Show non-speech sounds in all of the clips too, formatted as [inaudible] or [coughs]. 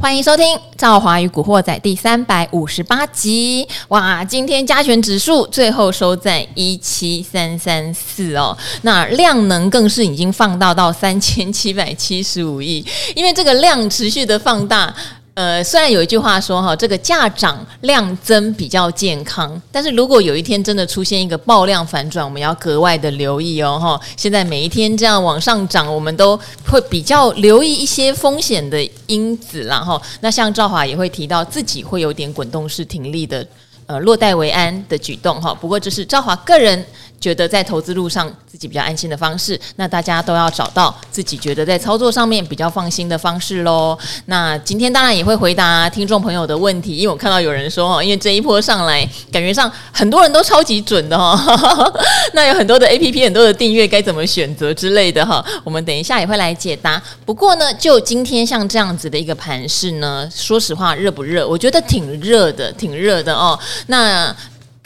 欢迎收听《赵华与古惑仔》第三百五十八集。哇，今天加权指数最后收在一七三三四哦，那量能更是已经放大到三千七百七十五亿，因为这个量持续的放大。呃，虽然有一句话说哈，这个价涨量增比较健康，但是如果有一天真的出现一个爆量反转，我们要格外的留意哦哈。现在每一天这样往上涨，我们都会比较留意一些风险的因子啦哈。那像赵华也会提到自己会有点滚动式停利的，呃，落袋为安的举动哈。不过这是赵华个人。觉得在投资路上自己比较安心的方式，那大家都要找到自己觉得在操作上面比较放心的方式喽。那今天当然也会回答听众朋友的问题，因为我看到有人说哈，因为这一波上来，感觉上很多人都超级准的哈。[laughs] 那有很多的 APP，很多的订阅该怎么选择之类的哈，我们等一下也会来解答。不过呢，就今天像这样子的一个盘势呢，说实话热不热？我觉得挺热的，挺热的哦。那。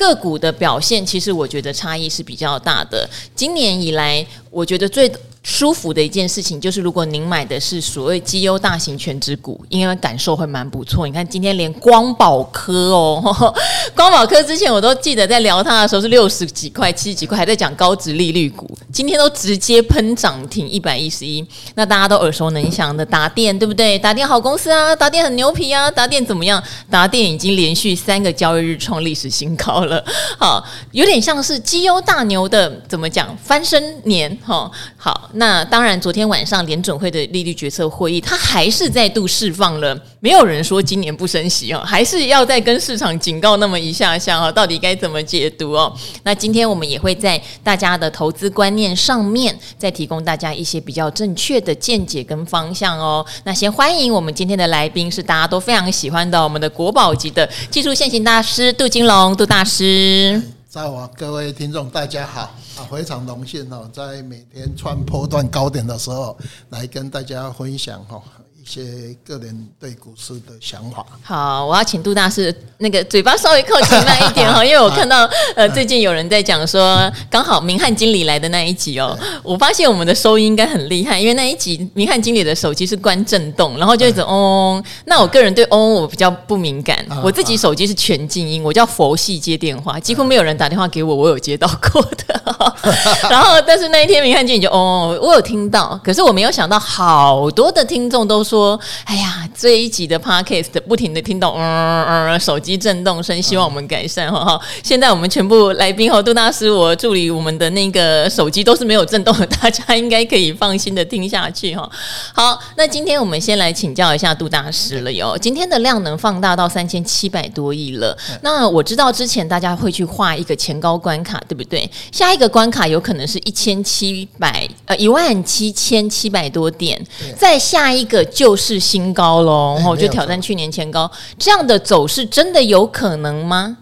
个股的表现，其实我觉得差异是比较大的。今年以来，我觉得最舒服的一件事情就是，如果您买的是所谓绩优大型权值股，应该感受会蛮不错。你看今天连光宝科哦，[laughs] 光宝科之前我都记得在聊它的时候是六十几块、七十几块，还在讲高值利率股，今天都直接喷涨停一百一十一。那大家都耳熟能详的达电，对不对？达电好公司啊，达电很牛皮啊，达电怎么样？达电已经连续三个交易日创历史新高了，好，有点像是绩优大牛的怎么讲翻身年哈，好。那当然，昨天晚上联准会的利率决策会议，它还是再度释放了，没有人说今年不升息哦，还是要再跟市场警告那么一下下哦，到底该怎么解读哦？那今天我们也会在大家的投资观念上面，再提供大家一些比较正确的见解跟方向哦。那先欢迎我们今天的来宾，是大家都非常喜欢的我们的国宝级的技术线型大师杜金龙杜大师。在我各位听众，大家好啊！非常荣幸哦，在每天穿波段高点的时候，来跟大家分享哈。一些个人对股市的想法。好，我要请杜大师那个嘴巴稍微靠近慢一点哈，[laughs] 因为我看到呃最近有人在讲说，刚好明翰经理来的那一集哦，我发现我们的收音应该很厉害，因为那一集明翰经理的手机是关震动，然后就一直嗡嗡。那我个人对嗡我比较不敏感，我自己手机是全静音，我叫佛系接电话，几乎没有人打电话给我，我有接到过的。[laughs] 然后，但是那一天明翰经理就嗡嗡，我有听到，可是我没有想到好多的听众都。说，哎呀，这一集的 podcast 不停的听到嗯嗯手机震动声，希望我们改善哈哈。现在我们全部来宾和杜大师，我助理，我们的那个手机都是没有震动的，大家应该可以放心的听下去哈。好，那今天我们先来请教一下杜大师了哟。今天的量能放大到三千七百多亿了，那我知道之前大家会去画一个前高关卡，对不对？下一个关卡有可能是一千七百呃一万七千七百多点，再下一个。就是新高喽，然后就挑战去年前高，这样的走势真的有可能吗？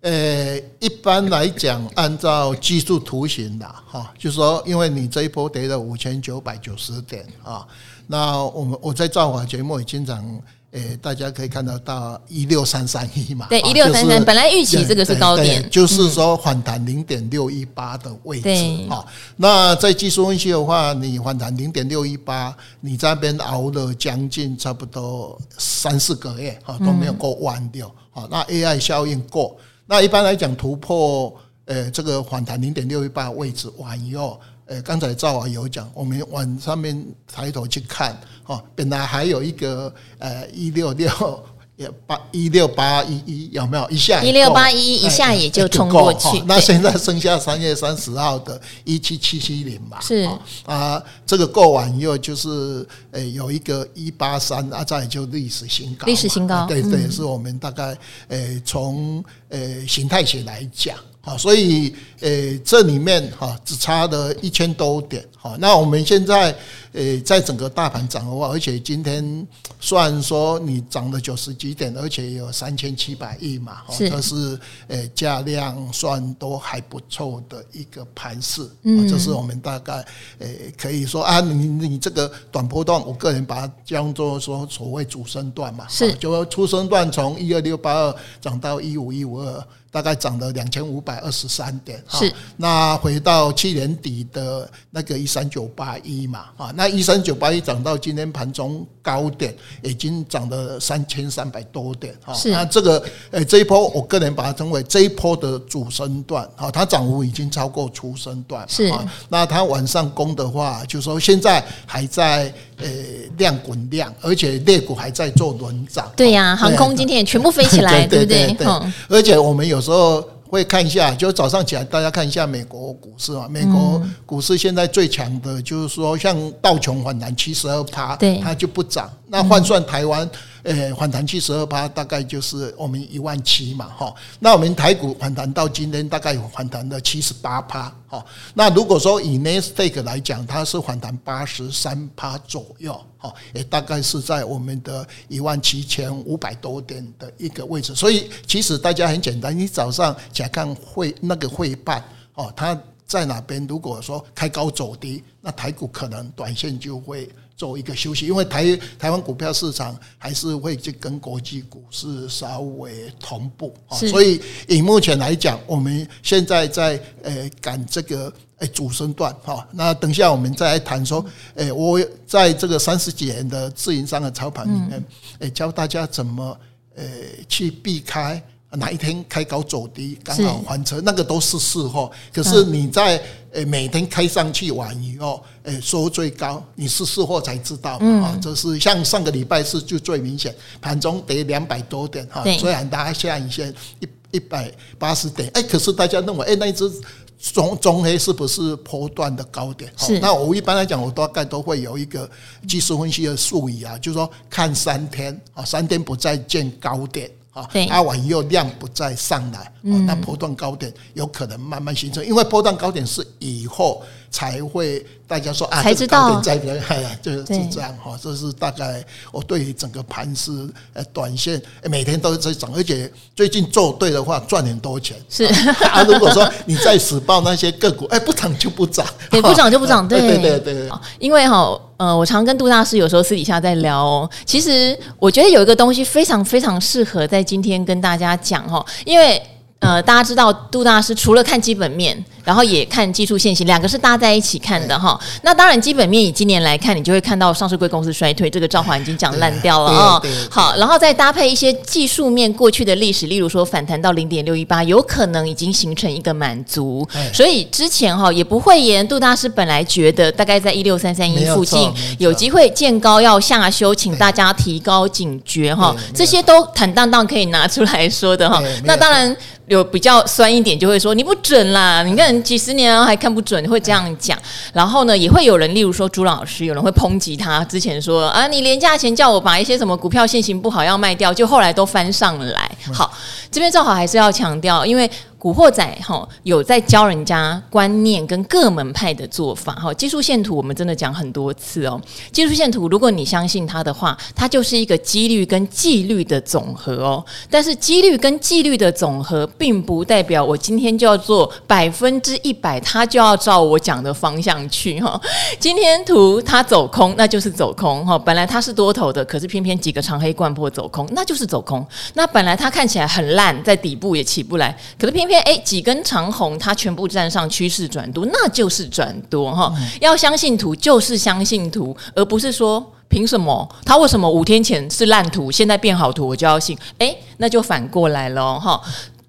呃，一般来讲，按照技术图形的哈，就是说，因为你这一波跌了五千九百九十点啊，那我们我在造华节目也经常。诶，大家可以看得到一六三三一嘛？对，一六三三，本来预期这个是高点，就是说反弹零点六一八的位置。好，那在技术分析的话，你反弹零点六一八，你这边熬了将近差不多三四个月，哈，都没有过万六。好，那 AI 效应过，那一般来讲突破，呃，这个反弹零点六一八位置完以后。呃，刚才赵华有讲，我们往上面抬头去看，哈，本来还有一个呃一六六也八一六八一一有没有一下一六八一一一下也就冲过去，那现在剩下三月三十号的一七七七零嘛，是啊，这个过完以后就是呃有一个一八三啊，再就历史新高，历史新高，对对，是我们大概呃从呃形态学来讲。好，所以，诶、欸，这里面哈只差了一千多点。好，那我们现在，诶，在整个大盘涨的话，而且今天虽然说你涨了九十几点，而且有三千七百亿嘛，是，这是诶价量算都还不错的一个盘势。嗯，这是我们大概诶可以说啊，你你这个短波段，我个人把它叫做说所谓主升段嘛，是，就出升段从一二六八二涨到一五一五二。大概涨了两千五百二十三点，是。那回到去年底的那个一三九八一嘛，啊，那一三九八一涨到今天盘中高点，已经涨了三千三百多点，哈。是。那这个，呃，这一波我个人把它称为这一波的主升段，哈，它涨幅已经超过初升段，是。那它往上攻的话，就是说现在还在呃量滚量，而且类股还在做轮涨。对呀，航空今天也全部飞起来，[laughs] 对不对？对。而且我们有。时候会看一下，就早上起来大家看一下美国股市啊，美国股市现在最强的就是说，像道琼反弹七十二趴，对，它就不涨。那换算台湾。呃，反弹七十二趴，大概就是我们一万七嘛，哈。那我们台股反弹到今天，大概有反弹了七十八趴，哈。那如果说以 Nasdaq 来讲，它是反弹八十三趴左右，哈，也大概是在我们的一万七千五百多点的一个位置。所以其实大家很简单，你早上假看汇那个会办，哦，它在哪边？如果说开高走低，那台股可能短线就会。做一个休息，因为台台湾股票市场还是会去跟国际股市稍微同步啊，所以以目前来讲，我们现在在呃赶这个呃主升段哈，那等一下我们再来谈说，诶我在这个三十几年的自营商的操盘里面，诶教大家怎么呃去避开。哪一天开高走低，刚好还车，那个都是事后。可是你在诶每天开上去玩以后，诶收最高，你是事后才知道啊。这是像上个礼拜是就最明显，盘中跌两百多点哈，虽然大家下影线一一百八十点，哎，可是大家认为，哎，那一只中中黑是不是波段的高点？是。那我一般来讲，我大概都会有一个技术分析的术语啊，就是说看三天啊，三天不再见高点。啊，拉完以后量不再上来，那波段高点有可能慢慢形成，因为波段高点是以后才会大家说啊，才知道在边，哎，就是这样哈，这是大概我对于整个盘势呃短线每天都在涨，而且最近做对的话赚很多钱。是啊，如果说你在死抱那些个股，哎，不涨就不涨，也不涨就不涨，对对对对，因为哈。呃，我常跟杜大师有时候私底下在聊哦。其实我觉得有一个东西非常非常适合在今天跟大家讲哈，因为呃，大家知道杜大师除了看基本面。然后也看技术线型，两个是搭在一起看的哈。那当然，基本面以今年来看，你就会看到上市贵公司衰退，这个赵华已经讲烂掉了啊。好，然后再搭配一些技术面过去的历史，例如说反弹到零点六一八，有可能已经形成一个满足。所以之前哈也不会言，杜大师本来觉得大概在一六三三一附近有机会见高要下修，请大家提高警觉哈。这些都坦荡荡可以拿出来说的哈。那当然有比较酸一点，就会说你不准啦，你看。几十年还看不准，会这样讲。然后呢，也会有人，例如说朱老师，有人会抨击他。之前说啊，你廉价钱叫我把一些什么股票现行不好要卖掉，就后来都翻上来。好，这边正好还是要强调，因为。古惑仔哈有在教人家观念跟各门派的做法哈，技术线图我们真的讲很多次哦。技术线图如果你相信它的话，它就是一个几率跟纪律的总和哦。但是几率跟纪律的总和，并不代表我今天就要做百分之一百，它就要照我讲的方向去哈。今天图它走空，那就是走空哈。本来它是多头的，可是偏偏几个长黑贯破走空，那就是走空。那本来它看起来很烂，在底部也起不来，可是偏偏。因为哎，几根长红，它全部站上趋势转多，那就是转多哈。要相信图，就是相信图，而不是说凭什么？它为什么五天前是烂图，现在变好图，我就要信？哎，那就反过来了哈。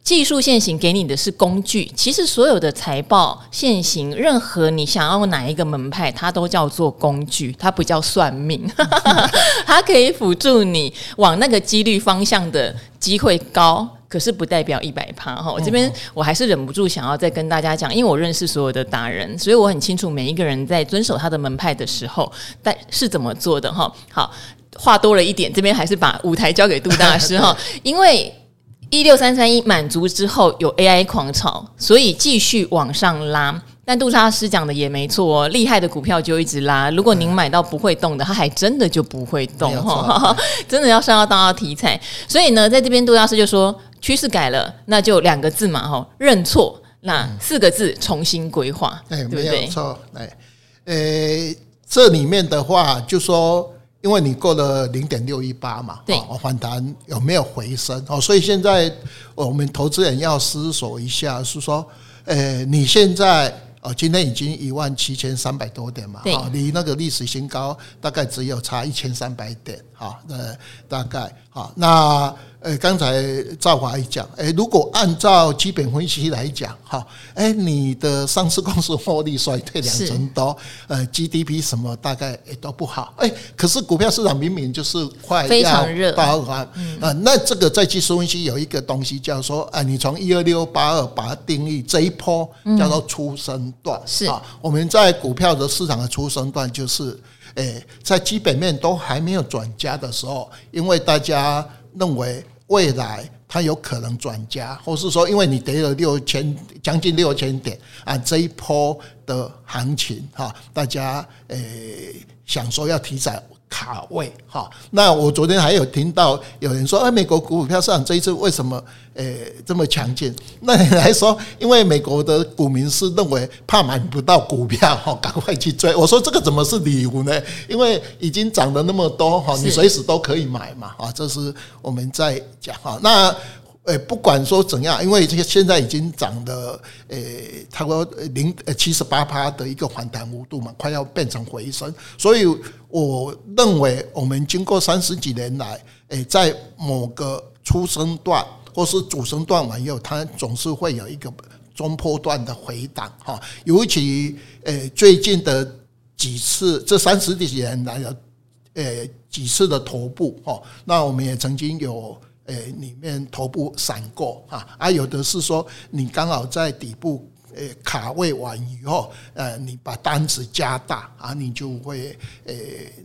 技术现行给你的是工具，其实所有的财报现行，任何你想要哪一个门派，它都叫做工具，它不叫算命，[laughs] 它可以辅助你往那个几率方向的机会高。可是不代表一百趴哈，我这边我还是忍不住想要再跟大家讲，因为我认识所有的达人，所以我很清楚每一个人在遵守他的门派的时候，但是怎么做的哈。好，话多了一点，这边还是把舞台交给杜大师哈，[laughs] 因为一六三三一满足之后有 AI 狂潮，所以继续往上拉。但杜莎师讲的也没错哦，厉害的股票就一直拉。如果您买到不会动的，它还真的就不会动哈，[laughs] 真的要上到当到题材。所以呢，在这边杜大师就说，趋势改了，那就两个字嘛哈，认错。那四个字，重新规划，对不对？没有错。哎，呃，这里面的话就说，因为你过了零点六一八嘛，对，反弹有没有回升？哦，所以现在我们投资人要思索一下，是说，呃，你现在哦，今天已经一万七千三百多点嘛，啊，离那个历史新高大概只有差一千三百点，哈，呃，大概，好，那。呃，刚才赵华一讲，诶，如果按照基本分析来讲，哈，诶，你的上市公司获利衰退两成多，呃，GDP 什么大概也都不好，诶，可是股票市场明明就是快要爆发，啊，那这个在技术分析有一个东西叫做，啊，你从一二六八二把它定义这一波叫做出生段，是。啊，我们在股票的市场的出生段就是，诶，在基本面都还没有转加的时候，因为大家认为。未来它有可能转加，或是说，因为你跌了六千将近六千点啊，这一波的行情哈，大家诶想说要提早卡位哈。那我昨天还有听到有人说，哎，美国股票市场这一次为什么？诶、欸，这么强劲？[laughs] 那你来说，因为美国的股民是认为怕买不到股票，哈，[laughs] 赶快去追。我说这个怎么是理由呢？因为已经涨了那么多，哈，你随时都可以买嘛，啊，这是我们在讲哈。那诶，不管说怎样，因为这个现在已经涨了，诶，差不多零呃七十八趴的一个反弹幅度嘛，快要变成回升。所以我认为，我们经过三十几年来，诶，在某个初升段。或是主升段完以后，它总是会有一个中波段的回档哈。尤其呃最近的几次，这三十几年来的呃几次的头部哈，那我们也曾经有呃里面头部闪过哈，啊有的是说你刚好在底部呃卡位完以后，呃你把单子加大啊，你就会呃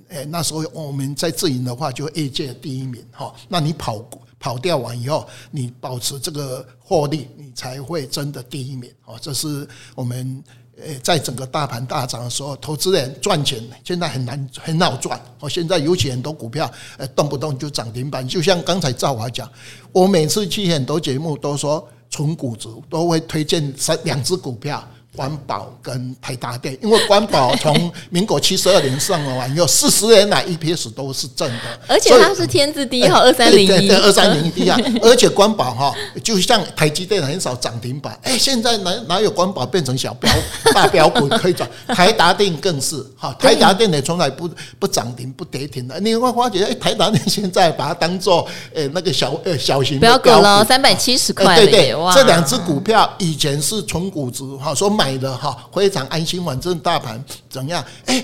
呃那时候我们在自营的话就业界第一名哈，那你跑。跑掉完以后，你保持这个获利，你才会真的第一名哦。这是我们呃，在整个大盘大涨的时候，投资人赚钱现在很难很好赚哦。现在尤其很多股票呃，动不动就涨停板，就像刚才赵华讲，我每次去很多节目都说纯股族都会推荐三两只股票。关宝跟台达电，因为关宝从民国七十二年上了完以后，四十年来 EPS 都是正的，而且它是天字第一号二三零一，二三零一第一，而且关宝哈，就像台积电很少涨停板，哎，现在哪哪有关宝变成小标大标股可以涨？台达电更是。哈，台达电也从来不不涨停不跌停的，你会发觉哎，台达电现在把它当做呃那个小呃小型标股。了，三百七十块，对对，这两只股票以前是纯股值哈，说买。的哈，非常安心，反正大盘怎样？哎，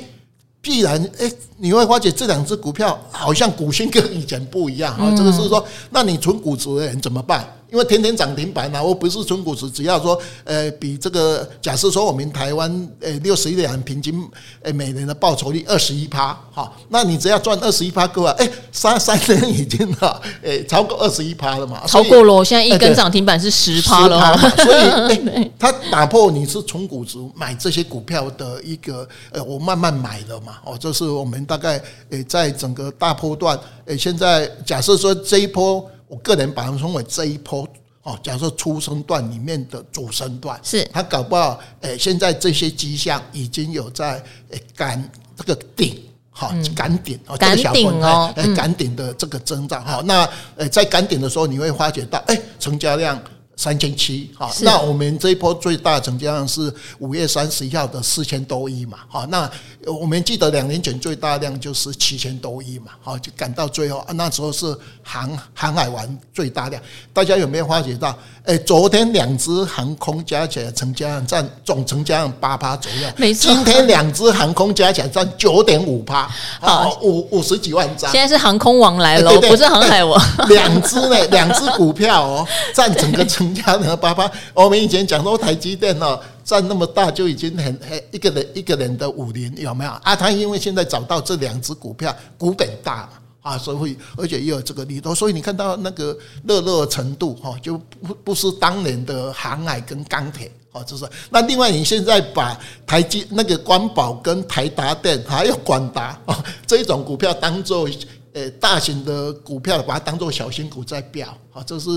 必然哎，你会发觉这两只股票好像股性跟以前不一样哈。这个是说，那你纯股值的人怎么办？因为天天涨停板嘛，我不是纯股值，只要说，呃，比这个假设说我们台湾呃六十亿人平均呃每年的报酬率二十一趴，哈，那你只要赚二十一趴够了，哎，三三年已经哈，呃超过二十一趴了嘛，超过了，我现在一根涨停板是十趴了，所以 [laughs] 哎，它打破你是纯股值买这些股票的一个，呃，我慢慢买了嘛，哦，这是我们大概呃在整个大波段，呃，现在假设说这一波。我个人把它称为这一波哦，假如说初升段里面的主升段，是它搞不好，诶，现在这些迹象已经有在诶赶这个顶，好，赶顶哦，赶顶哦，诶，赶顶的这个增长哈，那诶，在赶顶的时候，你会发觉到，哎，成交量。三千七，好，那我们这一波最大成交量是五月三十一号的四千多亿嘛，哈，那我们记得两年前最大量就是七千多亿嘛，好，就赶到最后啊，那时候是航航海王最大量，大家有没有发觉到？哎，昨天两只航空加起来成交量占总成交量八趴左右，没错。今天两只航空加起来占九点五趴，好，五五十几万张。现在是航空王来了，不是航海王。两只呢，[laughs] 两只股票哦，占整个成交量八趴。我们以前讲说台积电哦，占那么大就已经很很一个人一个人的武林有没有啊？他因为现在找到这两只股票股本大嘛。啊，所以而且也有这个利多，所以你看到那个热热程度哈，就不不是当年的航海跟钢铁啊，就是。那另外你现在把台积那个关宝跟台达电还有广达啊这一种股票当做呃大型的股票，把它当做小型股在表啊，这是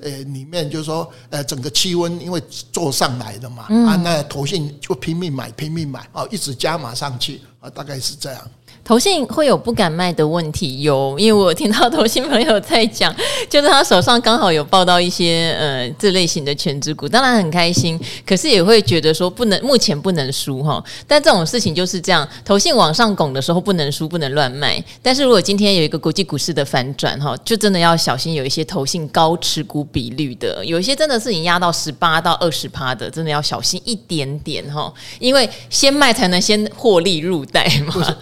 呃里面就是说呃整个气温因为做上来的嘛啊，那投信就拼命买拼命买啊，一直加码上去啊，大概是这样。投信会有不敢卖的问题，有，因为我有听到投信朋友在讲，就是他手上刚好有报到一些呃这类型的全职股，当然很开心，可是也会觉得说不能，目前不能输哈。但这种事情就是这样，投信往上拱的时候不能输，不能乱卖。但是如果今天有一个国际股市的反转哈，就真的要小心，有一些投信高持股比率的，有一些真的是已经压到十八到二十趴的，真的要小心一点点哈，因为先卖才能先获利入袋嘛。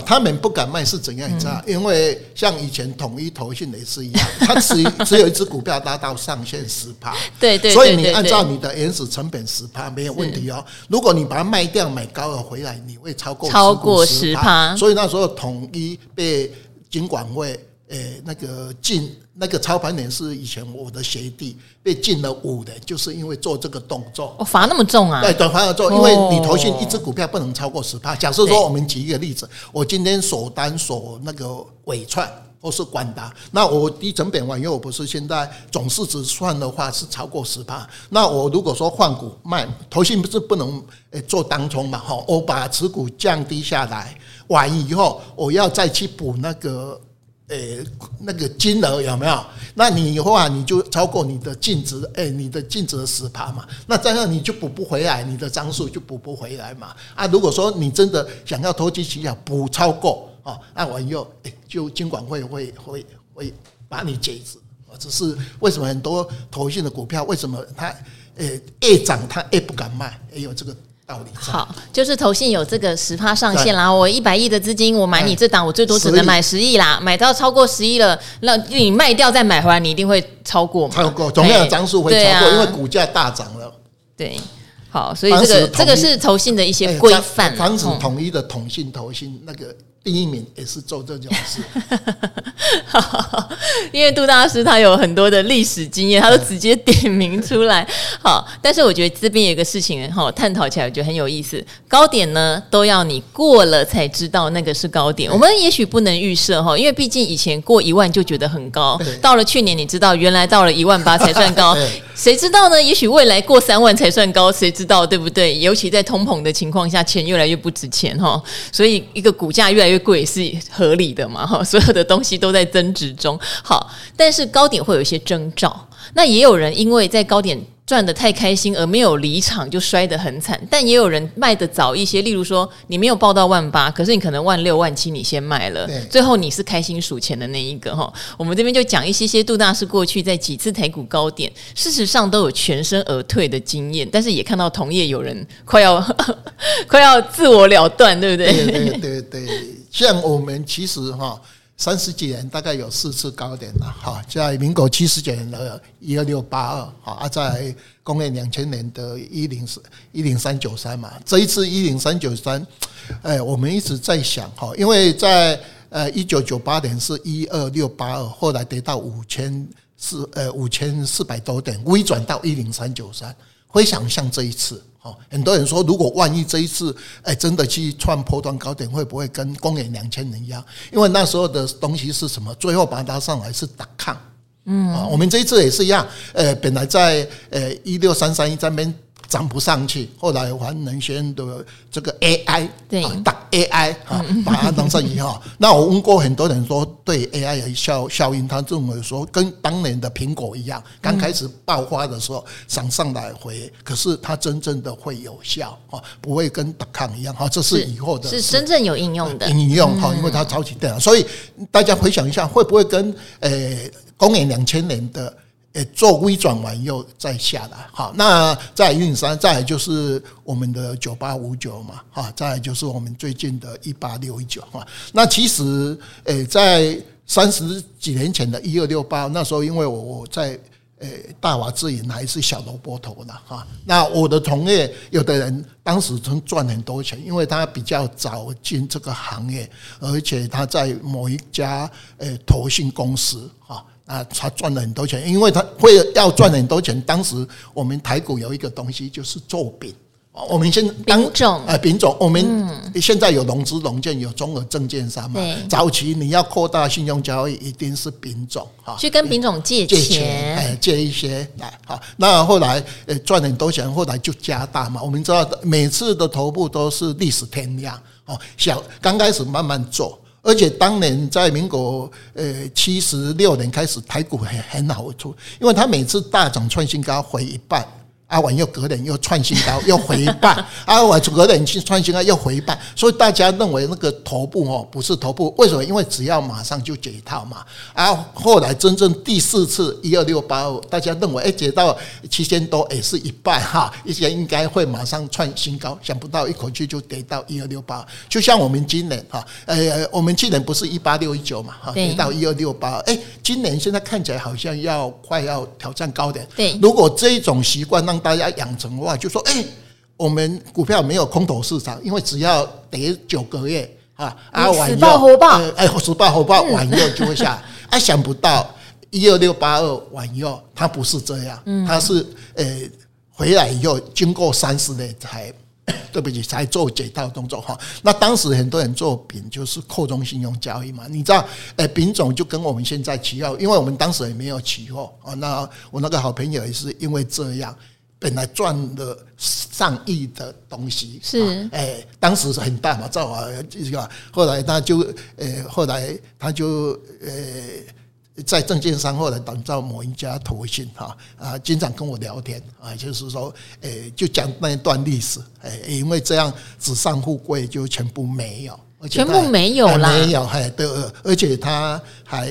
他们不敢卖是怎样？你知道？因为像以前统一投信也是一样，[laughs] 它只只有一只股票达到上限十趴，对对，所以你按照你的原始成本十趴没有问题哦。如果你把它卖掉买高了回来，你会超过超过十趴。所以那时候统一被金管会诶那个禁。那个操盘人是以前我的学弟，被禁了五年，就是因为做这个动作。哦，罚那么重啊？对，短罚要做，因为你投信一只股票不能超过十趴。假设说，我们举一个例子，我今天锁单锁那个尾串或是管达，那我低成本完，因为我不是现在总市值算的话是超过十趴。那我如果说换股卖，投信不是不能诶做当冲嘛？哈，我把持股降低下来，完以后我要再去补那个。诶、那个金额有没有？那你以后啊，你就超过你的净值，诶、你的净值的十趴嘛。那这样你就补不回来，你的张数就补不回来嘛。啊，如果说你真的想要投机取巧，补超过啊，那我以后，诶、就监管会会会会把你解职。只是为什么很多投信的股票，为什么它诶越涨它越不敢卖？也有这个。道理好，就是投信有这个十趴上限啦。我一百亿的资金，我买你这档，我最多只能买十亿啦。买到超过十亿了，那你卖掉再买回来，你一定会超过嘛？超过，总量的张数会超过，因为股价大涨了。对，好，所以这个这个是投信的一些规范，防止统一的统信投信那个。第一名也是做这种事，[laughs] 因为杜大师他有很多的历史经验，他都直接点名出来。[laughs] 好，但是我觉得这边有一个事情哈，探讨起来我觉得很有意思。高点呢都要你过了才知道那个是高点，我们也许不能预设哈，因为毕竟以前过一万就觉得很高，到了去年你知道原来到了一万八才算高，[laughs] 谁知道呢？也许未来过三万才算高，谁知道对不对？尤其在通膨的情况下，钱越来越不值钱哈，所以一个股价越来越。贵是合理的嘛？哈，[laughs] 所有的东西都在增值中。好，但是高点会有一些征兆。那也有人因为在高点赚得太开心而没有离场，就摔得很惨。但也有人卖得早一些，例如说你没有报到万八，可是你可能万六万七你先卖了，最后你是开心数钱的那一个哈。我们这边就讲一些些杜大师过去在几次台股高点，事实上都有全身而退的经验，但是也看到同业有人快要 [laughs] 快要自我了断，对不对？对对对对。像我们其实哈三十几年大概有四次高点了哈，在民国七十九年的一二六八二哈，啊在公元两千年的一零四一零三九三嘛，这一次一零三九三，哎，我们一直在想哈，因为在呃一九九八年是一二六八二，后来跌到五千四呃五千四百多点，微转到一零三九三，回想像这一次。很多人说，如果万一这一次，哎，真的去创波段高点，会不会跟公元两千年一样？因为那时候的东西是什么？最后把它拉上来是打抗，嗯，我们这一次也是一样，呃，本来在呃一六三三一这边。涨不上去，后来还能先的这个 AI 对打 AI 啊，把它当成以后。[laughs] 那我问过很多人说，对 AI 的效效应，他认为说跟当年的苹果一样，刚开始爆发的时候涨上来回，可是它真正的会有效啊，不会跟打抗一样哈，这是以后的，是真正有应用的应用哈，因为它超级电脑，所以大家回想一下，会不会跟呃公元两千年的？诶，做微转完又再下来，好，那再运三，再来就是我们的九八五九嘛，哈，再来就是我们最近的一八六一九哈。那其实，诶，在三十几年前的一二六八，那时候因为我我在诶大华自营还是小萝卜头的哈。那我的同业有的人当时曾赚很多钱，因为他比较早进这个行业，而且他在某一家诶投信公司哈。啊，他赚了很多钱，因为他会要赚很多钱。当时我们台股有一个东西就是做饼，我们现丙种呃品种，我们现在有融资融券，有中额证券商嘛。早期你要扩大信用交易，一定是品种哈，去跟品种借钱，借钱，哎，借一些来好。那后来呃赚很多钱，后来就加大嘛。我们知道每次的头部都是历史天量哦，小刚开始慢慢做，而且当年在民国呃七十六年开始，台股很很好做，因为他每次大涨创新高回一半。阿婉又隔年又创新高，又回半；[laughs] 阿完隔年去创新高，又回半。所以大家认为那个头部哦，不是头部，为什么？因为只要马上就解套嘛。啊，后来真正第四次一二六八二，大家认为哎，解到七千多也是一半哈，一些应该会马上创新高，想不到一口气就跌到一二六八。就像我们今年哈，呃，我们今年不是一八六一九嘛，哈，跌到一二六八。哎，今年现在看起来好像要快要挑战高点。对，如果这一种习惯让大家养成的话，就说：哎，我们股票没有空头市场，因为只要跌九个月啊，啊，晚又哎，死报火爆，晚又就会下。[laughs] 啊，想不到一二六八二晚又，它不是这样，它是呃回来以后经过三十年才 [coughs] 对不起才做解套动作哈。那当时很多人做丙就是扩充信用交易嘛，你知道，哎，丙种就跟我们现在期货，因为我们当时也没有期货啊。那我那个好朋友也是因为这样。本来赚了上亿的东西是，哎，当时是很大嘛，兆华这个，后来他就，呃，后来他就，呃，在证券商后来等到某一家投信哈啊，经常跟我聊天啊，就是说，呃，就讲那一段历史，哎，因为这样纸上富贵就全部没有，全部没有啦，没有，还，对，而且他还。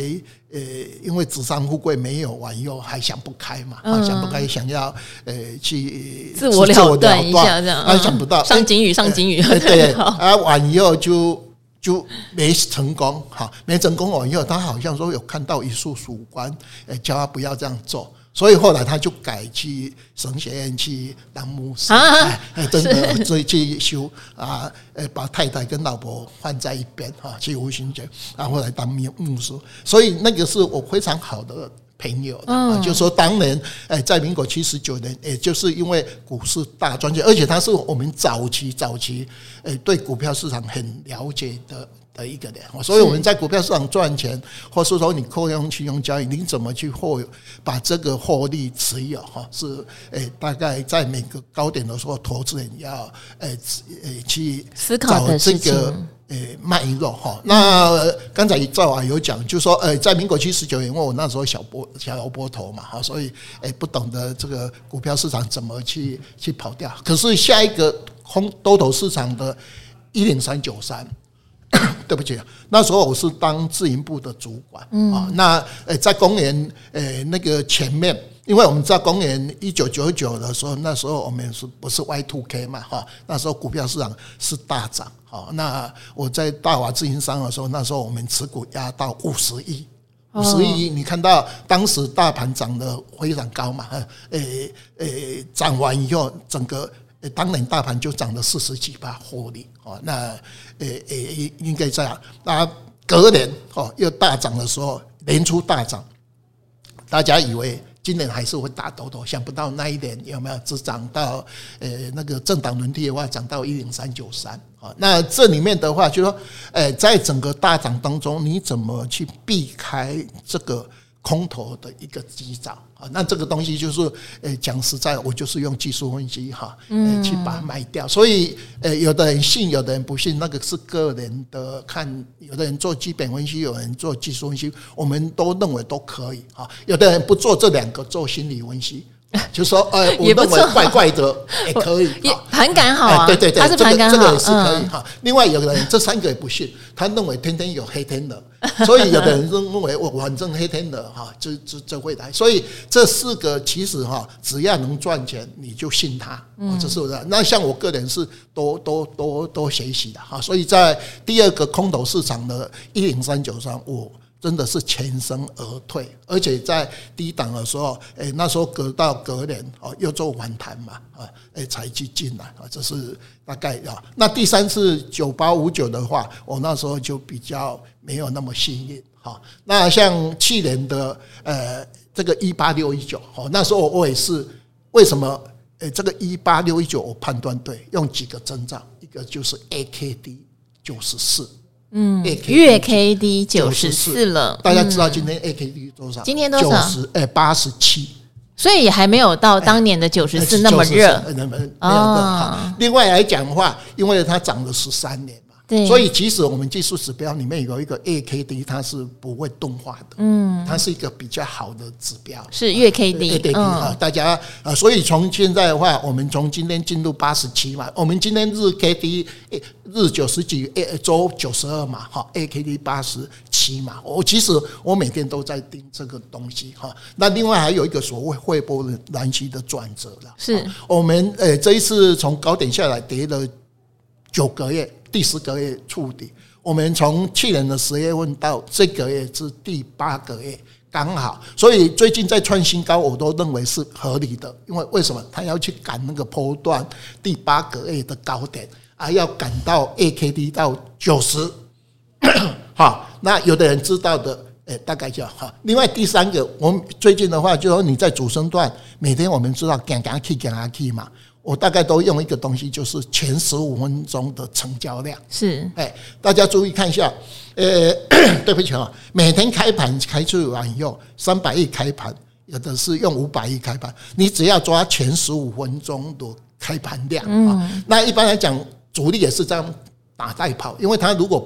呃，因为纸上富贵没有完，又还想不开嘛，嗯、想不开，想要呃去自我了断一下，这样，他想不到上警语，上警语，欸、对，[laughs] 啊，完以后就就没成功，哈，没成功完以后，他好像说有看到一束曙光，呃，叫他不要这样做。所以后来他就改去神学院去当牧师，啊、哎，真的所以去修啊，呃，把太太跟老婆放在一边哈，去无形间，然后来当牧牧师。所以那个是我非常好的朋友，啊，就说当年哎，在民国七十九年，也就是因为股市大赚钱，而且他是我们早期早期哎对股票市场很了解的。的一个点，所以我们在股票市场赚钱，或是说你扩充信用交易，你怎么去获把这个获利持有哈？是诶，大概在每个高点的时候，投资人要诶诶去思考这个诶脉络哈。那刚才赵啊有讲，就说诶，在民国七十九年，因为我那时候小波小波头嘛哈，所以诶不懂得这个股票市场怎么去去跑掉。可是下一个空多头市场的一零三九三。[coughs] 对不起，那时候我是当自营部的主管啊、嗯。那呃，在公元呃那个前面，因为我们在公元一九九九的时候，那时候我们是不是 Y two K 嘛？哈，那时候股票市场是大涨。哈，那我在大华自营商的时候，那时候我们持股压到五十亿，五十亿。你看到当时大盘涨得非常高嘛？呃呃，涨完以后，整个。当年大盘就涨了四十几吧获利哦，那呃呃应该这样。那隔年哦又大涨的时候，年初大涨，大家以为今年还是会大多多，想不到那一年有没有只涨到呃那个政党轮替的话涨到一零三九三啊？那这里面的话就说，呃，在整个大涨当中，你怎么去避开这个？空头的一个急涨啊，那这个东西就是，呃，讲实在，我就是用技术分析哈，呃，去把它卖掉。所以，呃，有的人信，有的人不信，那个是个人的看。有的人做基本分析，有人做技术分析，我们都认为都可以哈。有的人不做这两个，做心理分析。[laughs] 就说，呃，我认为怪怪的，[laughs] 也可以，盘感好啊，对对对，他是盘感好，这个也是可以哈。另外，有的人这三个也不信，他认为天天有黑天鹅，[laughs] 所以有的人认为我反正黑天鹅哈，就就就会来。所以这四个其实哈，只要能赚钱，你就信他，这是不是？那像我个人是多多多多学习的哈。所以在第二个空头市场的一零三九三五。真的是全身而退，而且在低档的时候，诶，那时候隔到隔年哦，又做反弹嘛，啊，诶，才去进来啊，这是大概啊。那第三次九八五九的话，我那时候就比较没有那么幸运哈。那像去年的呃这个一八六一九，哦，那时候我也是为什么诶，这个一八六一九我判断对，用几个征兆，一个就是 AKD 九十四，嗯，月 K D 九十四了。大家知道今天 AKD 多少？今天多少？九十，诶，八十七。所以也还没有到当年的九十四那么热，那么没有热。好，另外来讲的话，因为它涨了十三年。对，所以即使我们技术指标里面有一个 AKD，它是不会钝化的。嗯，它是一个比较好的指标，是月 KD。对啊，大家啊，所以从现在的话，我们从今天进入八十七嘛，我们今天日 KD 日九十几，诶，周九十二嘛，哈，AKD 八十七嘛。我其实我每天都在盯这个东西哈。那另外还有一个所谓汇波那契的转折了，是我们呃这一次从高点下来跌了九个月。第十个月触底，我们从去年的十月份到这个月是第八个月，刚好，所以最近在创新高，我都认为是合理的。因为为什么？他要去赶那个波段第八个月的高点啊，要赶到 AKD 到九十。[coughs] 好，那有的人知道的，诶，大概就好。另外第三个，我们最近的话，就是说你在主升段，每天我们知道赶赶去赶啊去嘛。我大概都用一个东西，就是前十五分钟的成交量。是，哎，大家注意看一下。呃，[coughs] 对不起啊，每天开盘开出完以后，三百亿开盘，有的是用五百亿开盘。你只要抓前十五分钟的开盘量啊。那一般来讲，主力也是这样打带跑，因为他如果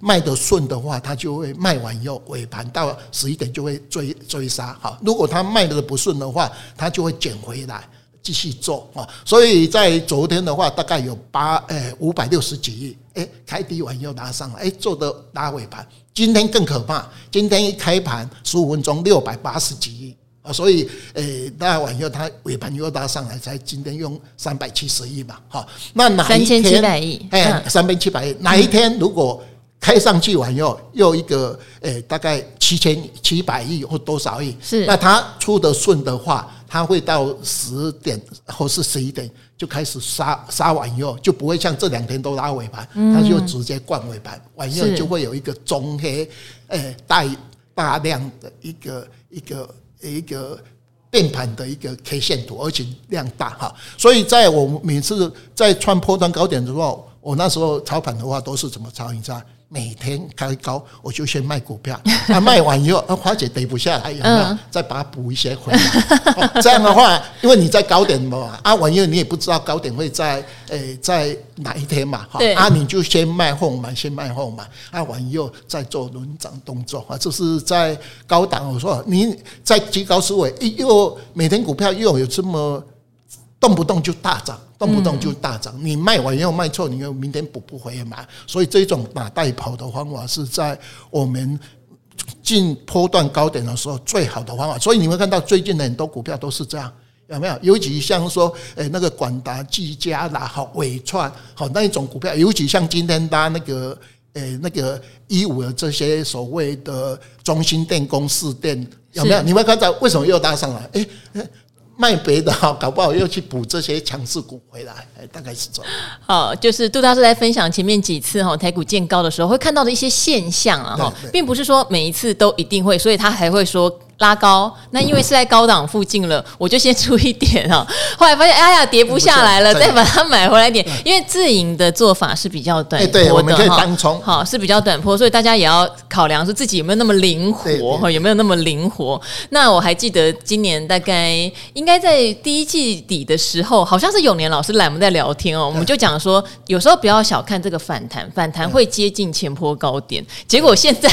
卖得顺的话，他就会卖完以后尾盘到十一点就会追追杀。好，如果他卖得不顺的话，他就会捡回来。继续做啊，所以在昨天的话，大概有八诶五百六十几亿，诶开低完又拉上来，诶做的拉尾盘。今天更可怕，今天一开盘十五分钟六百八十几亿啊，所以诶拉完以后它尾盘又拉上来，才今天用三百七十亿嘛，哈，那哪一天三千七百亿？诶三千七百亿，哪一天如果开上去完以后又一个诶大概七千七百亿或多少亿？是，那它出的顺的话。它会到十点或是十一点就开始杀杀完以后，就不会像这两天都拉尾盘，它就直接灌尾盘，完以后就会有一个中黑，诶带大量的一个一个一个变盘的一个 K 线图，而且量大哈。所以在我每次在创波段高点的时候，我那时候操盘的话都是怎么操？你知道？每天开高，我就先卖股票，那 [laughs] 卖完以后，那花姐跌不下来，有没有？再把它补一些回来。[laughs] 这样的话，因为你在高点嘛，啊，完以后你也不知道高点会在诶在哪一天嘛，哈，啊，你就先卖后买，先卖后买，啊，完以后再做轮涨动作啊，这是在高档。我说你在极高思维，又每天股票又有这么动不动就大涨。动不动就大涨，你卖完又卖错，你又明天补不回来买，所以这种打带跑的方法是在我们进波段高点的时候最好的方法。所以你会看到最近的很多股票都是这样，有没有？尤其像说，诶，那个广达、技嘉啦，好纬创，好那一种股票，尤其像今天搭那个，诶，那个一五的这些所谓的中心电、公司电，有没有？你会看到为什么又搭上来？诶。卖别的哈，搞不好又去补这些强势股回来，哎，大概是这样。好，就是杜大师在分享前面几次哈台股见高的时候，会看到的一些现象啊哈，并不是说每一次都一定会，所以他还会说。拉高，那因为是在高档附近了，我就先出一点啊。[laughs] 后来发现，哎呀，跌不下来了，再把它买回来点。因为自营的做法是比较短波的哈，好是比较短波，所以大家也要考量说自己有没有那么灵活，有没有那么灵活。那我还记得今年大概应该在第一季底的时候，好像是永年老师来我们在聊天哦，我们就讲说，有时候不要小看这个反弹，反弹会接近前坡高点。结果现在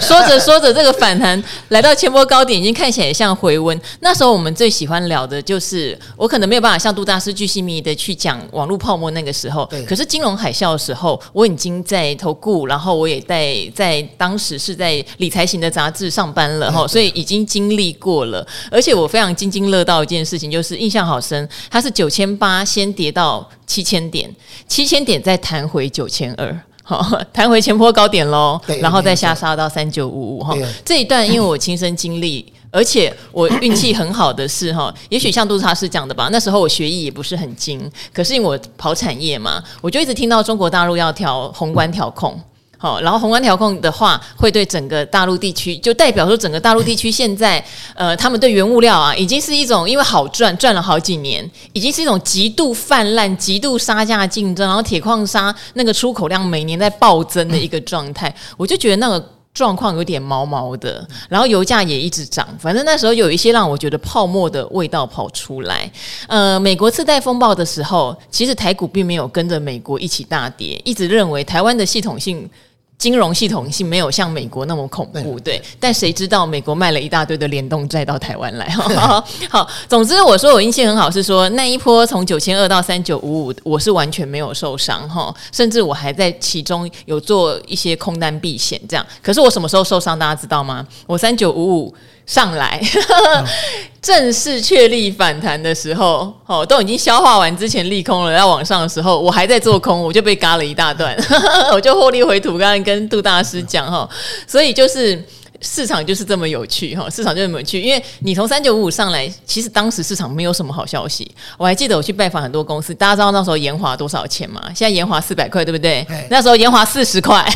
说着 [laughs] 说着，这个反弹来到前坡高。点已经看起来像回温。那时候我们最喜欢聊的就是，我可能没有办法像杜大师巨细靡遗的去讲网络泡沫那个时候。对。可是金融海啸的时候，我已经在投顾，然后我也在在当时是在理财型的杂志上班了哈，所以已经经历过了。而且我非常津津乐道一件事情，就是印象好深，它是九千八先跌到七千点，七千点再弹回九千二。好，[laughs] 弹回前坡高点喽，然后再下杀到三九五五哈。这一段因为我亲身经历，而且我运气很好的是哈，也许像杜查斯讲的吧，那时候我学艺也不是很精，可是因为我跑产业嘛，我就一直听到中国大陆要调宏观调控。好，然后宏观调控的话，会对整个大陆地区，就代表说整个大陆地区现在，呃，他们对原物料啊，已经是一种因为好赚，赚了好几年，已经是一种极度泛滥、极度杀价竞争，然后铁矿砂那个出口量每年在暴增的一个状态，我就觉得那个。状况有点毛毛的，然后油价也一直涨，反正那时候有一些让我觉得泡沫的味道跑出来。呃，美国次贷风暴的时候，其实台股并没有跟着美国一起大跌，一直认为台湾的系统性。金融系统性没有像美国那么恐怖，对，但谁知道美国卖了一大堆的联动债到台湾来？[laughs] 好，好，总之我说我运气很好，是说那一波从九千二到三九五五，我是完全没有受伤哈，甚至我还在其中有做一些空单避险这样。可是我什么时候受伤？大家知道吗？我三九五五。上来，[laughs] 正式确立反弹的时候，哦，都已经消化完之前利空了，要往上的时候，我还在做空，我就被嘎了一大段，[laughs] 我就获利回吐。刚刚跟杜大师讲哈，所以就是。市场就是这么有趣哈，市场就这么有趣，因为你从三九五五上来，其实当时市场没有什么好消息。我还记得我去拜访很多公司，大家知道那时候研华多少钱吗？现在研华四百块，对不对？那时候研华四十块。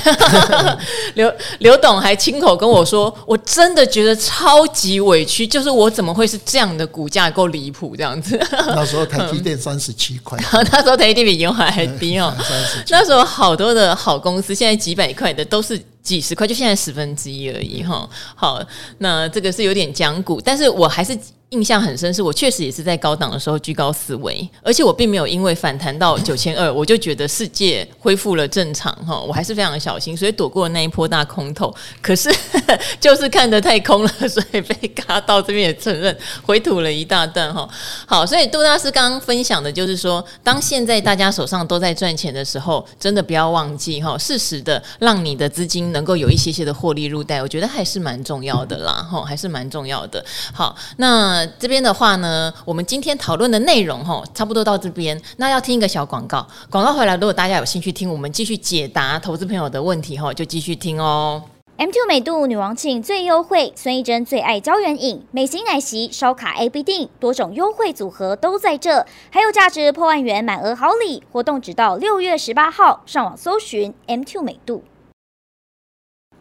[laughs] 刘刘董还亲口跟我说，我真的觉得超级委屈，就是我怎么会是这样的股价够离谱这样子？那时候台积电三十七块，[laughs] 那时候台积电比研华还低哦。[laughs] 那时候好多的好公司，现在几百块的都是。几十块，就现在十分之一而已哈。好，那这个是有点讲古，但是我还是。印象很深，是我确实也是在高档的时候居高思危，而且我并没有因为反弹到九千二，我就觉得世界恢复了正常哈，我还是非常小心，所以躲过那一波大空头。可是 [laughs] 就是看得太空了，所以被嘎到这边也承认回吐了一大段哈。好，所以杜大师刚刚分享的就是说，当现在大家手上都在赚钱的时候，真的不要忘记哈，适时的让你的资金能够有一些些的获利入袋，我觉得还是蛮重要的啦哈，还是蛮重要的。好，那。这边的话呢，我们今天讨论的内容哈，差不多到这边。那要听一个小广告，广告回来，如果大家有兴趣听，我们继续解答投资朋友的问题哈，就继续听哦。M two 美度女王庆最优惠，孙艺珍最爱胶原饮，美型奶昔、烧卡 A B 錠，多种优惠组合都在这，还有价值破万元满额好礼，活动直到六月十八号，上网搜寻 M two 美度。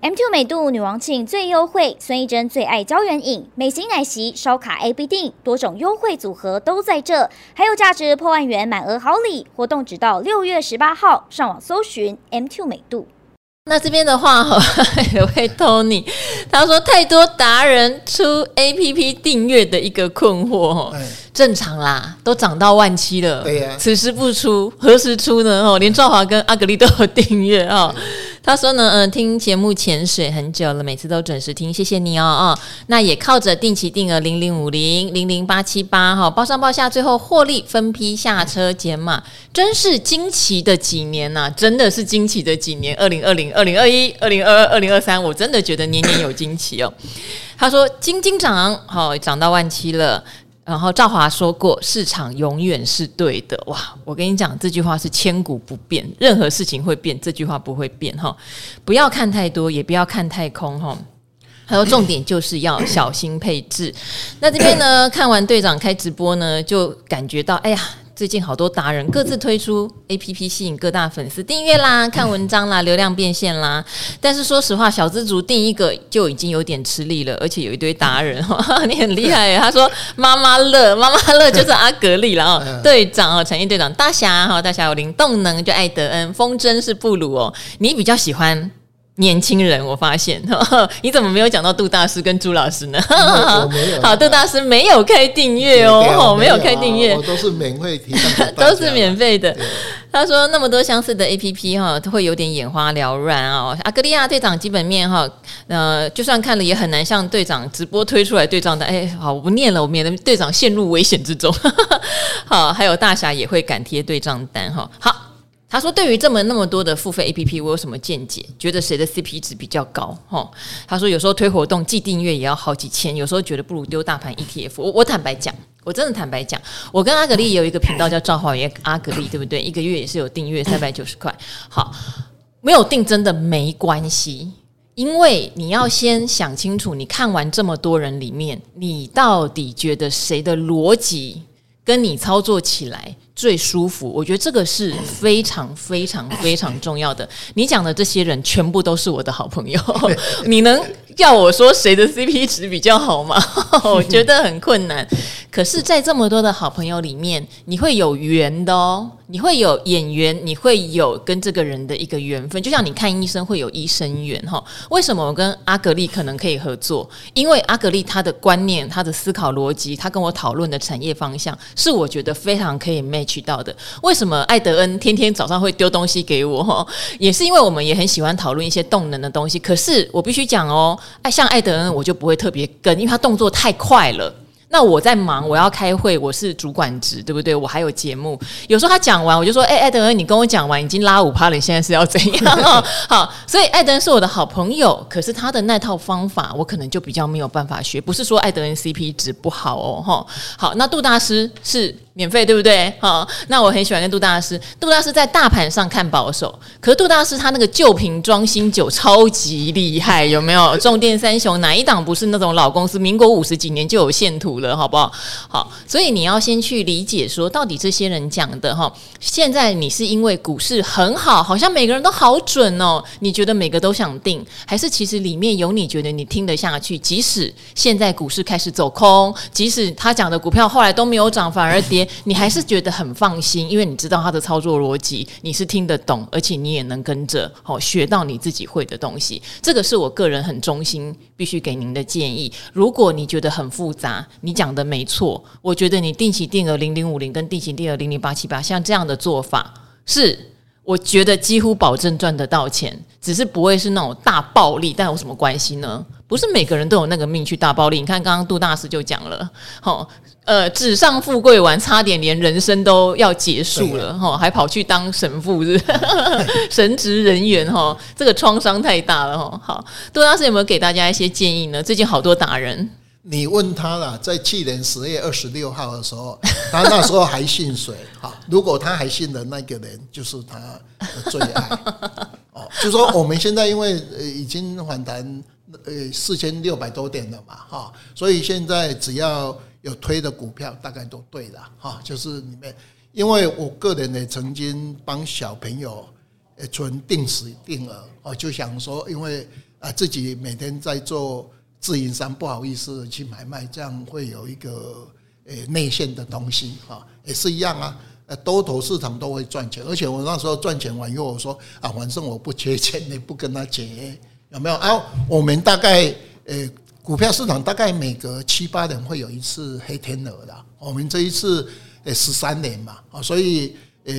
M2 美度女王庆最优惠，孙艺珍最爱胶原饮，美型奶昔、烧卡 A B 錠，多种优惠组合都在这，还有价值破万元满额好礼，活动直到六月十八号，上网搜寻 M2 美度。那这边的话，[laughs] 有位 Tony，他说太多达人出 A P P 订阅的一个困惑，正常啦，都涨到万七了，对呀，此时不出，何时出呢？哦，连赵华跟阿格力都有订阅啊。他说呢，嗯，听节目潜水很久了，每次都准时听，谢谢你哦，哦，那也靠着定期定额零零五零零零八七八哈，报上报下，最后获利分批下车减码，真是惊奇的几年呐、真的是惊奇的几年，二零二零、二零二一、二零二二、二零二三，我真的觉得年年有惊奇哦。他说，金金涨，好涨到万七了。然后赵华说过，市场永远是对的。哇，我跟你讲，这句话是千古不变，任何事情会变，这句话不会变哈。不要看太多，也不要看太空哈。还有重点就是要小心配置。那这边呢，看完队长开直播呢，就感觉到，哎呀。最近好多达人各自推出 APP 吸引各大粉丝订阅啦、[laughs] 看文章啦、流量变现啦。但是说实话，小资族订一个就已经有点吃力了，而且有一堆达人哈，[laughs] 你很厉害。他说妈妈乐，妈妈乐 [laughs] 就是阿格力了哦。队长哦，产业队长大侠哈，大侠有灵动能就艾德恩，风筝是布鲁哦。你比较喜欢？年轻人，我发现，[laughs] 你怎么没有讲到杜大师跟朱老师呢？我没有。[laughs] 好，杜大师没有开订阅哦，没有开订阅，[laughs] 都是免费提都是免费的。他说那么多相似的 APP 哈，会有点眼花缭乱哦。阿格利亚队长基本面哈，呃，就算看了也很难像队长直播推出来对账单。哎，好，我不念了，我免得队长陷入危险之中。好，还有大侠也会敢贴对账单哈。好。他说：“对于这么那么多的付费 APP，我有什么见解？觉得谁的 CP 值比较高？哈，他说有时候推活动，寄订阅也要好几千，有时候觉得不如丢大盘 ETF。我我坦白讲，我真的坦白讲，我跟阿格力也有一个频道叫赵华与阿格力，对不对？一个月也是有订阅三百九十块。好，没有订真的没关系，因为你要先想清楚，你看完这么多人里面，你到底觉得谁的逻辑跟你操作起来？”最舒服，我觉得这个是非常非常非常重要的。你讲的这些人全部都是我的好朋友，[laughs] 你能要我说谁的 CP 值比较好吗？[laughs] 我觉得很困难。可是，在这么多的好朋友里面，你会有缘的哦，你会有眼缘，你会有跟这个人的一个缘分。就像你看医生会有医生缘哈。为什么我跟阿格力可能可以合作？因为阿格力他的观念、他的思考逻辑、他跟我讨论的产业方向，是我觉得非常可以 match 到的。为什么艾德恩天天早上会丢东西给我？哈，也是因为我们也很喜欢讨论一些动能的东西。可是我必须讲哦，哎，像艾德恩我就不会特别跟，因为他动作太快了。那我在忙，我要开会，我是主管职，对不对？我还有节目，有时候他讲完，我就说：“哎、欸，艾德恩，你跟我讲完，已经拉五趴了，你现在是要怎样？” [laughs] 好，所以艾德恩是我的好朋友，可是他的那套方法，我可能就比较没有办法学。不是说艾德恩 CP 值不好哦，哈。好，那杜大师是。免费对不对？好，那我很喜欢跟杜大师。杜大师在大盘上看保守，可是杜大师他那个旧瓶装新酒超级厉害，有没有？重电三雄哪一档不是那种老公司？民国五十几年就有线图了，好不好？好，所以你要先去理解说，到底这些人讲的哈，现在你是因为股市很好，好像每个人都好准哦，你觉得每个都想定，还是其实里面有你觉得你听得下去？即使现在股市开始走空，即使他讲的股票后来都没有涨，反而跌。[laughs] 你还是觉得很放心，因为你知道他的操作逻辑，你是听得懂，而且你也能跟着好学到你自己会的东西。这个是我个人很衷心必须给您的建议。如果你觉得很复杂，你讲的没错，我觉得你定期定额零零五零跟定期定额零零八七八像这样的做法，是我觉得几乎保证赚得到钱，只是不会是那种大暴利，但有什么关系呢？不是每个人都有那个命去大暴利。你看刚刚杜大师就讲了，好。呃，纸上富贵完，差点连人生都要结束了哈，还跑去当神父是，是 [laughs] 神职人员哈，这个创伤太大了哈。好，杜大师有没有给大家一些建议呢？最近好多达人，你问他了，在去年十月二十六号的时候，他那时候还信谁？[laughs] 哈，如果他还信的那个人，就是他的最爱 [laughs] 哦。就说我们现在因为呃已经反弹呃四千六百多点了嘛哈，所以现在只要。有推的股票大概都对了哈，就是里面，因为我个人呢曾经帮小朋友呃存定时定额哦，就想说，因为啊自己每天在做自营商，不好意思去买卖，这样会有一个诶内线的东西哈，也是一样啊，呃多头市场都会赚钱，而且我那时候赚钱完以后，我说啊反正我不缺钱，你不跟他借，有没有啊？我们大概诶。股票市场大概每隔七八年会有一次黑天鹅的，我们这一次呃十三年嘛，啊，所以呃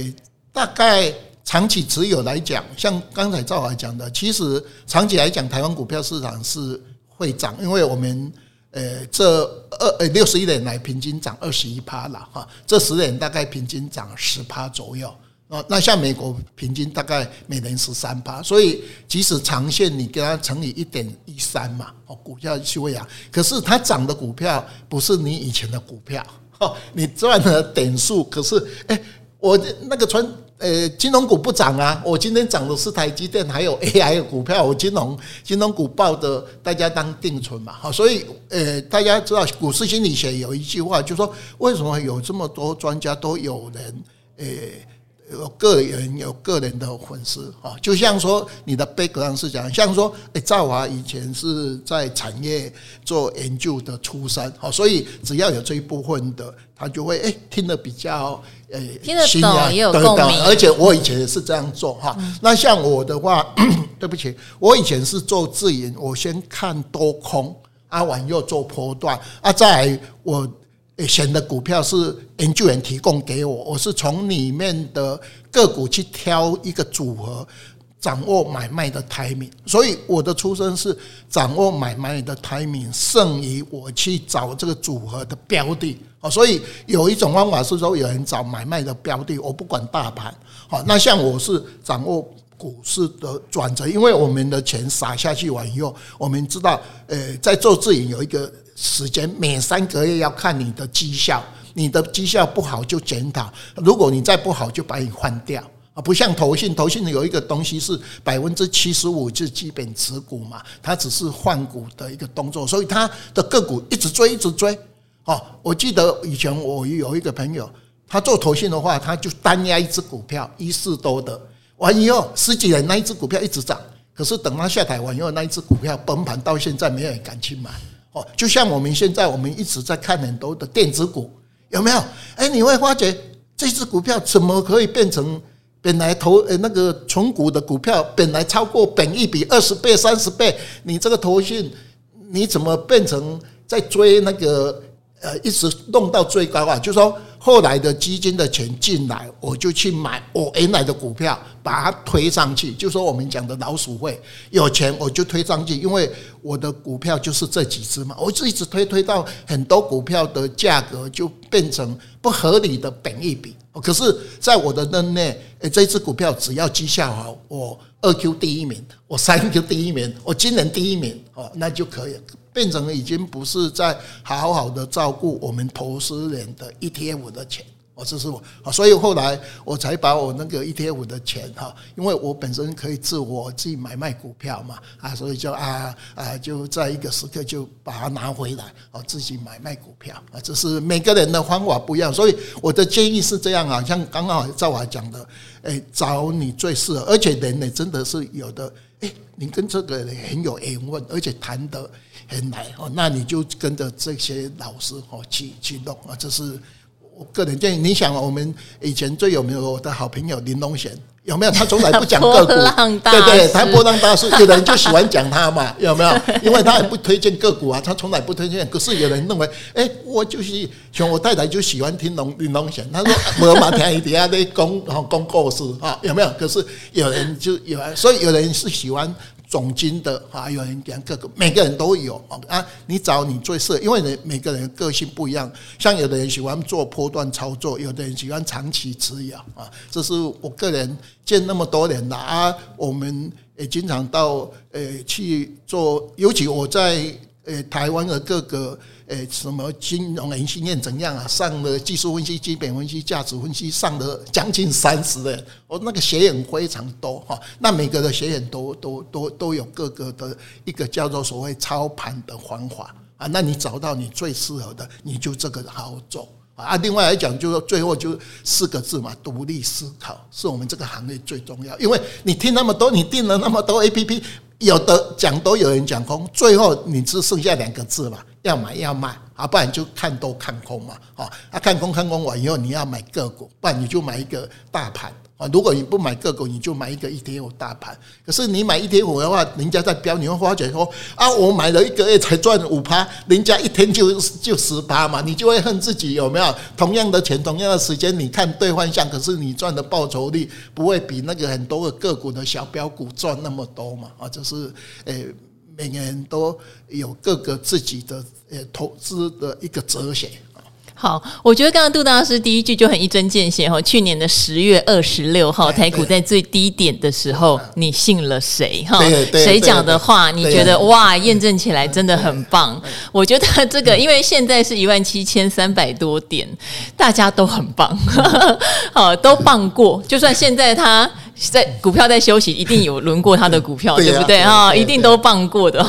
大概长期持有来讲，像刚才赵华讲的，其实长期来讲，台湾股票市场是会涨，因为我们呃这二呃六十一年来平均涨二十一趴了哈，这十年大概平均涨十趴左右啊。那像美国平均大概每年十三趴，所以即使长线你给它乘以一点一三嘛，哦，股价就会涨。可是它涨的股票不是你以前的股票，哦，你赚了点数，可是哎，我那个传呃金融股不涨啊，我今天涨的是台积电，还有 [laughs] AI 的股票，我金融金融股报的大家当定存嘛，好，所以呃大家知道股市心理学有一句话，就是说为什么有这么多专家都有人呃。有个人有个人的粉丝啊，就像说你的 background 是讲，像说诶，赵华以前是在产业做研究的出身，好，所以只要有这一部分的，他就会诶听得比较诶听得懂，也有共鸣。而且我以前也是这样做哈。那像我的话，[clears throat] 对不起，我以前是做自营，我先看多空，阿完又做波段，啊，再来我。选的股票是研究员提供给我，我是从里面的个股去挑一个组合，掌握买卖的 timing。所以我的出身是掌握买卖的 timing，胜于我去找这个组合的标的。哦，所以有一种方法是说，有人找买卖的标的，我不管大盘。好，那像我是掌握股市的转折，因为我们的钱撒下去完以后，我们知道，呃，在做自营有一个。时间每三个月要看你的绩效，你的绩效不好就检讨，如果你再不好就把你换掉啊！不像投信，投信有一个东西是百分之七十五是基本持股嘛，它只是换股的一个动作，所以它的个股一直追一直追。哦，我记得以前我有一个朋友，他做投信的话，他就单押一只股票一四多的，完以后十几年那一只股票一直涨，可是等他下台完以后，那一只股票崩盘到现在没有人敢去买哦。就像我们现在我们一直在看很多的电子股，有没有？哎，你会发觉这只股票怎么可以变成本来投呃那个存股的股票，本来超过本一比二十倍三十倍，你这个投信你怎么变成在追那个？呃，一直弄到最高啊，就说后来的基金的钱进来，我就去买我原来的股票，把它推上去。就说我们讲的老鼠会有钱，我就推上去，因为我的股票就是这几只嘛，我就一直推推到很多股票的价格就变成不合理的本一比。可是，在我的任内，诶，这只股票只要绩效好，我二 Q 第一名，我三 Q 第一名，我今年第一名哦，那就可以了。变成已经不是在好好的照顾我们投资人的 ETF 的钱，哦，这是我，所以后来我才把我那个 ETF 的钱哈，因为我本身可以自我自己买卖股票嘛，啊，所以就啊啊就在一个时刻就把它拿回来，哦，自己买卖股票啊，这是每个人的方法不一样，所以我的建议是这样啊，像刚刚赵华讲的，诶，找你最适合，而且人呢真的是有的，诶，你跟这个人很有缘分，而且谈得。很难哦，那你就跟着这些老师哦去去弄啊，这是我个人建议。你想，我们以前最有名的我的好朋友林隆贤有没有？他从来不讲个股，[laughs] 对对，他波浪大师，有人就喜欢讲他嘛，有没有？因为他也不推荐个股啊，他从来不推荐。可是有人认为，哎，我就是像我太太就喜欢听龙林隆贤，他说我马天一底下在讲讲故事啊，有没有？可是有人就有，所以有人是喜欢。总经的啊，有人讲各个，每个人都有啊。你找你最适，因为人每个人个性不一样。像有的人喜欢做波段操作，有的人喜欢长期持有啊。这是我个人见那么多年了啊，我们也经常到呃去做，尤其我在。呃，台湾的各个诶，什么金融人训院怎样啊？上了技术分析、基本分析、价值分析，上了将近三十人。我那个学员非常多哈。那每个的学员都都都都有各个的一个叫做所谓操盘的方法啊。那你找到你最适合的，你就这个好好做啊。另外来讲，就是最后就四个字嘛，独立思考是我们这个行业最重要。因为你听那么多，你订了那么多 APP。有的讲都有人讲空，最后你只剩下两个字嘛，要买要卖啊，不然就看多看空嘛，啊，看空看空完以后你要买个股，不然你就买一个大盘。啊，如果你不买个股，你就买一个 ETF 大盘。可是你买 ETF 的话，人家在飙，你会发觉说啊，我买了一个月才赚五趴，人家一天就就十趴嘛，你就会恨自己有没有？同样的钱，同样的时间，你看兑换项，可是你赚的报酬率不会比那个很多个个股的小标股赚那么多嘛？啊，就是诶，每个人都有各个自己的呃投资的一个哲学。好，我觉得刚刚杜大师第一句就很一针见血哈。去年的十月二十六号，台股在最低点的时候，你信了谁哈？谁讲的话，你觉得哇，验证起来真的很棒。我觉得这个，因为现在是一万七千三百多点，大家都很棒，[laughs] 好，都棒过。就算现在他。在股票在休息，一定有轮过他的股票，对不对哈？一定都棒过的，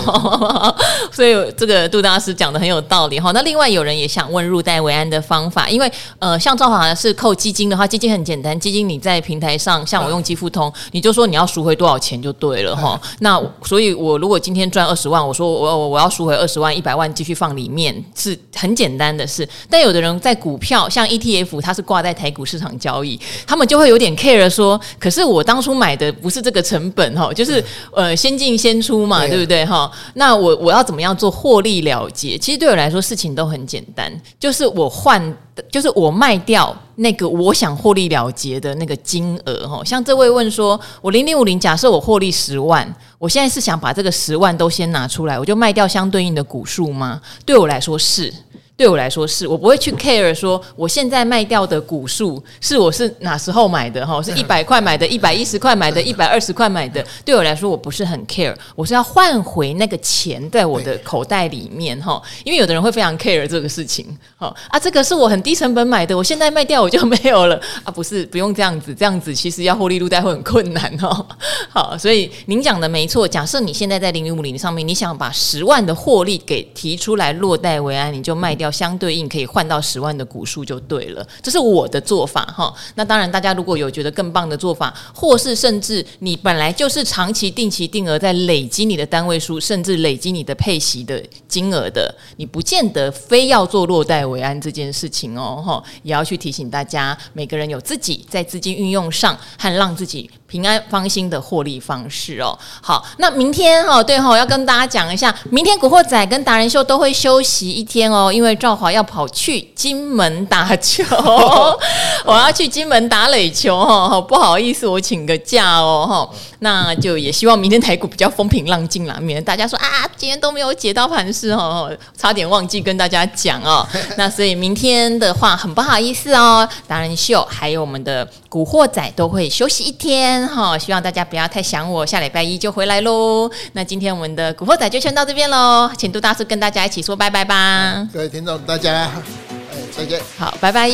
[laughs] 所以这个杜大师讲的很有道理哈。那另外有人也想问入袋为安的方法，因为呃，像赵华是扣基金的话，基金很简单，基金你在平台上，像我用基富通，你就说你要赎回多少钱就对了哈。那所以，我如果今天赚二十万，我说我我我要赎回二十万，一百万继续放里面，是很简单的事。但有的人在股票，像 ETF，它是挂在台股市场交易，他们就会有点 care 说，可是我。我当初买的不是这个成本哈，就是呃先进先出嘛，对不对哈？那我我要怎么样做获利了结？其实对我来说事情都很简单，就是我换的，就是我卖掉那个我想获利了结的那个金额哈。像这位问说，我零零五零，假设我获利十万，我现在是想把这个十万都先拿出来，我就卖掉相对应的股数吗？对我来说是。对我来说是，我不会去 care 说我现在卖掉的股数是我是哪时候买的哈，是一百块买的，一百一十块买的，一百二十块买的。对我来说，我不是很 care，我是要换回那个钱在我的口袋里面哈。因为有的人会非常 care 这个事情，哈啊，这个是我很低成本买的，我现在卖掉我就没有了啊，不是不用这样子，这样子其实要获利入袋会很困难哦。好，所以您讲的没错，假设你现在在零零五零上面，你想把十万的获利给提出来落袋为安，你就卖掉。要相对应可以换到十万的股数就对了。这是我的做法哈。那当然，大家如果有觉得更棒的做法，或是甚至你本来就是长期定期定额在累积你的单位数，甚至累积你的配息的金额的，你不见得非要做落袋为安这件事情哦。哈，也要去提醒大家，每个人有自己在资金运用上和让自己平安放心的获利方式哦。好，那明天哦，对哈，要跟大家讲一下，明天古惑仔跟达人秀都会休息一天哦，因为赵华要跑去金门打球，[laughs] 我要去金门打垒球哈，不好意思，我请个假哦哈，那就也希望明天台股比较风平浪静啦，免得大家说啊，今天都没有解到盘势哦，差点忘记跟大家讲哦。[laughs] 那所以明天的话，很不好意思哦，达人秀还有我们的古惑仔都会休息一天哈，希望大家不要太想我，下礼拜一就回来喽。那今天我们的古惑仔就先到这边喽，请杜大叔跟大家一起说拜拜吧。各位听众，大家，哎，再见。好，拜拜。